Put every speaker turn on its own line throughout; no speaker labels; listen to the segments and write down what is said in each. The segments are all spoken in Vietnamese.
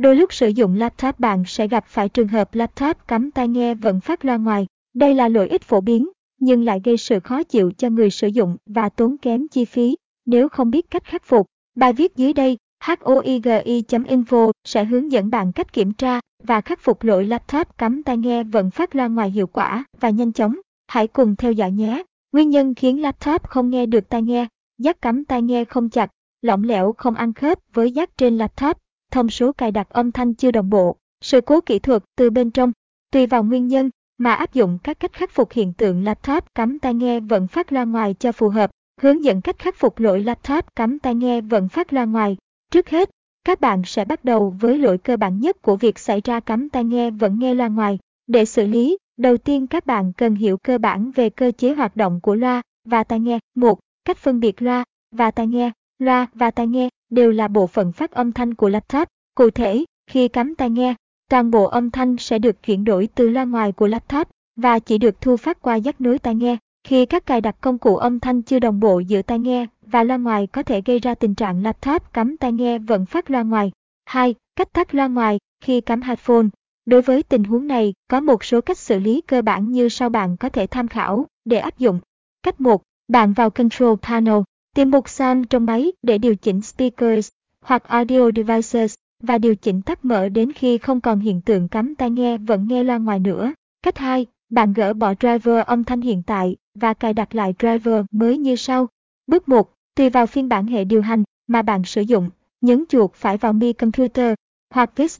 Đôi lúc sử dụng laptop bạn sẽ gặp phải trường hợp laptop cắm tai nghe vẫn phát loa ngoài. Đây là lỗi ít phổ biến, nhưng lại gây sự khó chịu cho người sử dụng và tốn kém chi phí nếu không biết cách khắc phục. Bài viết dưới đây hoigi.info sẽ hướng dẫn bạn cách kiểm tra và khắc phục lỗi laptop cắm tai nghe vẫn phát loa ngoài hiệu quả và nhanh chóng. Hãy cùng theo dõi nhé. Nguyên nhân khiến laptop không nghe được tai nghe, giác cắm tai nghe không chặt, lỏng lẻo không ăn khớp với giác trên laptop, thông số cài đặt âm thanh chưa đồng bộ, sự cố kỹ thuật từ bên trong. Tùy vào nguyên nhân mà áp dụng các cách khắc phục hiện tượng laptop cắm tai nghe vẫn phát loa ngoài cho phù hợp. Hướng dẫn cách khắc phục lỗi laptop cắm tai nghe vẫn phát loa ngoài. Trước hết, các bạn sẽ bắt đầu với lỗi cơ bản nhất của việc xảy ra cắm tai nghe vẫn nghe loa ngoài. Để xử lý, đầu tiên các bạn cần hiểu cơ bản về cơ chế hoạt động của loa và tai nghe. Một, Cách phân biệt loa và tai nghe. Loa và tai nghe đều là bộ phận phát âm thanh của laptop. Cụ thể, khi cắm tai nghe, toàn bộ âm thanh sẽ được chuyển đổi từ loa ngoài của laptop và chỉ được thu phát qua giác nối tai nghe. Khi các cài đặt công cụ âm thanh chưa đồng bộ giữa tai nghe và loa ngoài có thể gây ra tình trạng laptop cắm tai nghe vẫn phát loa ngoài. 2. Cách tắt loa ngoài khi cắm headphone. Đối với tình huống này, có một số cách xử lý cơ bản như sau bạn có thể tham khảo để áp dụng. Cách 1. Bạn vào Control Panel, tìm mục Sound trong máy để điều chỉnh Speakers hoặc Audio Devices và điều chỉnh tắt mở đến khi không còn hiện tượng cắm tai nghe vẫn nghe loa ngoài nữa. Cách 2. Bạn gỡ bỏ driver âm thanh hiện tại và cài đặt lại driver mới như sau. Bước 1. Tùy vào phiên bản hệ điều hành mà bạn sử dụng, nhấn chuột phải vào Mi Computer hoặc viết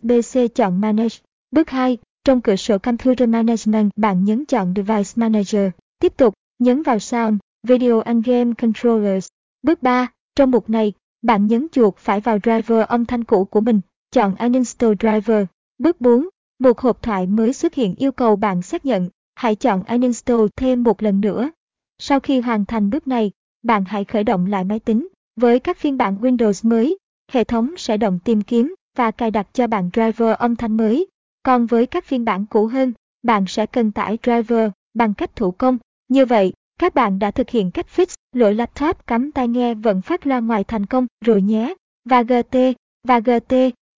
chọn Manage. Bước 2. Trong cửa sổ Computer Management bạn nhấn chọn Device Manager. Tiếp tục, nhấn vào Sound, Video and Game Controllers. Bước 3. Trong mục này, bạn nhấn chuột phải vào driver âm thanh cũ của mình, chọn Uninstall Driver. Bước 4. Một hộp thoại mới xuất hiện yêu cầu bạn xác nhận, hãy chọn Uninstall thêm một lần nữa. Sau khi hoàn thành bước này, bạn hãy khởi động lại máy tính. Với các phiên bản Windows mới, hệ thống sẽ động tìm kiếm và cài đặt cho bạn driver âm thanh mới. Còn với các phiên bản cũ hơn, bạn sẽ cần tải driver bằng cách thủ công. Như vậy, các bạn đã thực hiện cách fix lỗi laptop cắm tai nghe vẫn phát loa ngoài thành công rồi nhé. Và GT, và GT,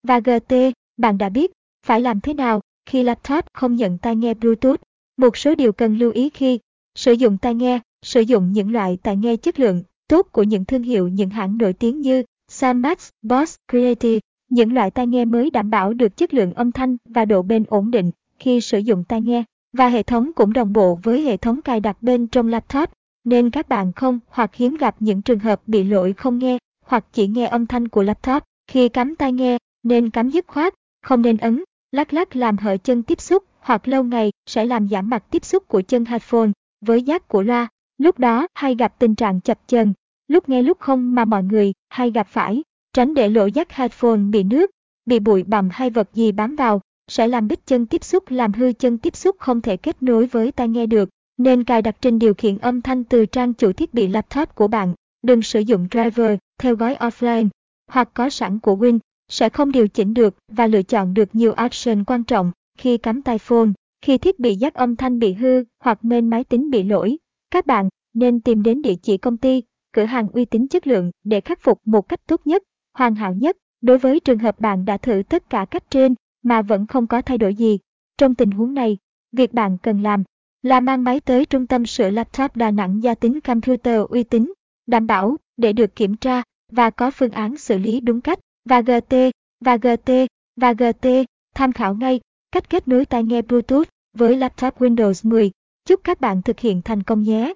và GT, bạn đã biết phải làm thế nào khi laptop không nhận tai nghe Bluetooth. Một số điều cần lưu ý khi sử dụng tai nghe, sử dụng những loại tai nghe chất lượng tốt của những thương hiệu những hãng nổi tiếng như Sanmax, Boss, Creative. Những loại tai nghe mới đảm bảo được chất lượng âm thanh và độ bền ổn định khi sử dụng tai nghe và hệ thống cũng đồng bộ với hệ thống cài đặt bên trong laptop, nên các bạn không hoặc hiếm gặp những trường hợp bị lỗi không nghe hoặc chỉ nghe âm thanh của laptop. Khi cắm tai nghe, nên cắm dứt khoát, không nên ấn, lắc lắc làm hở chân tiếp xúc hoặc lâu ngày sẽ làm giảm mặt tiếp xúc của chân headphone với giác của loa. Lúc đó hay gặp tình trạng chập chờn, lúc nghe lúc không mà mọi người hay gặp phải. Tránh để lỗ giác headphone bị nước, bị bụi bặm hay vật gì bám vào, sẽ làm bít chân tiếp xúc làm hư chân tiếp xúc không thể kết nối với tai nghe được. Nên cài đặt trình điều khiển âm thanh từ trang chủ thiết bị laptop của bạn. Đừng sử dụng driver theo gói offline hoặc có sẵn của Win sẽ không điều chỉnh được và lựa chọn được nhiều option quan trọng khi cắm tai phone. Khi thiết bị giác âm thanh bị hư hoặc main máy tính bị lỗi, các bạn nên tìm đến địa chỉ công ty, cửa hàng uy tín chất lượng để khắc phục một cách tốt nhất, hoàn hảo nhất. Đối với trường hợp bạn đã thử tất cả cách trên mà vẫn không có thay đổi gì, trong tình huống này, việc bạn cần làm là mang máy tới trung tâm sửa laptop Đà Nẵng gia tính computer uy tín, đảm bảo để được kiểm tra và có phương án xử lý đúng cách và GT và GT và GT tham khảo ngay cách kết nối tai nghe Bluetooth với laptop Windows 10. Chúc các bạn thực hiện thành công nhé.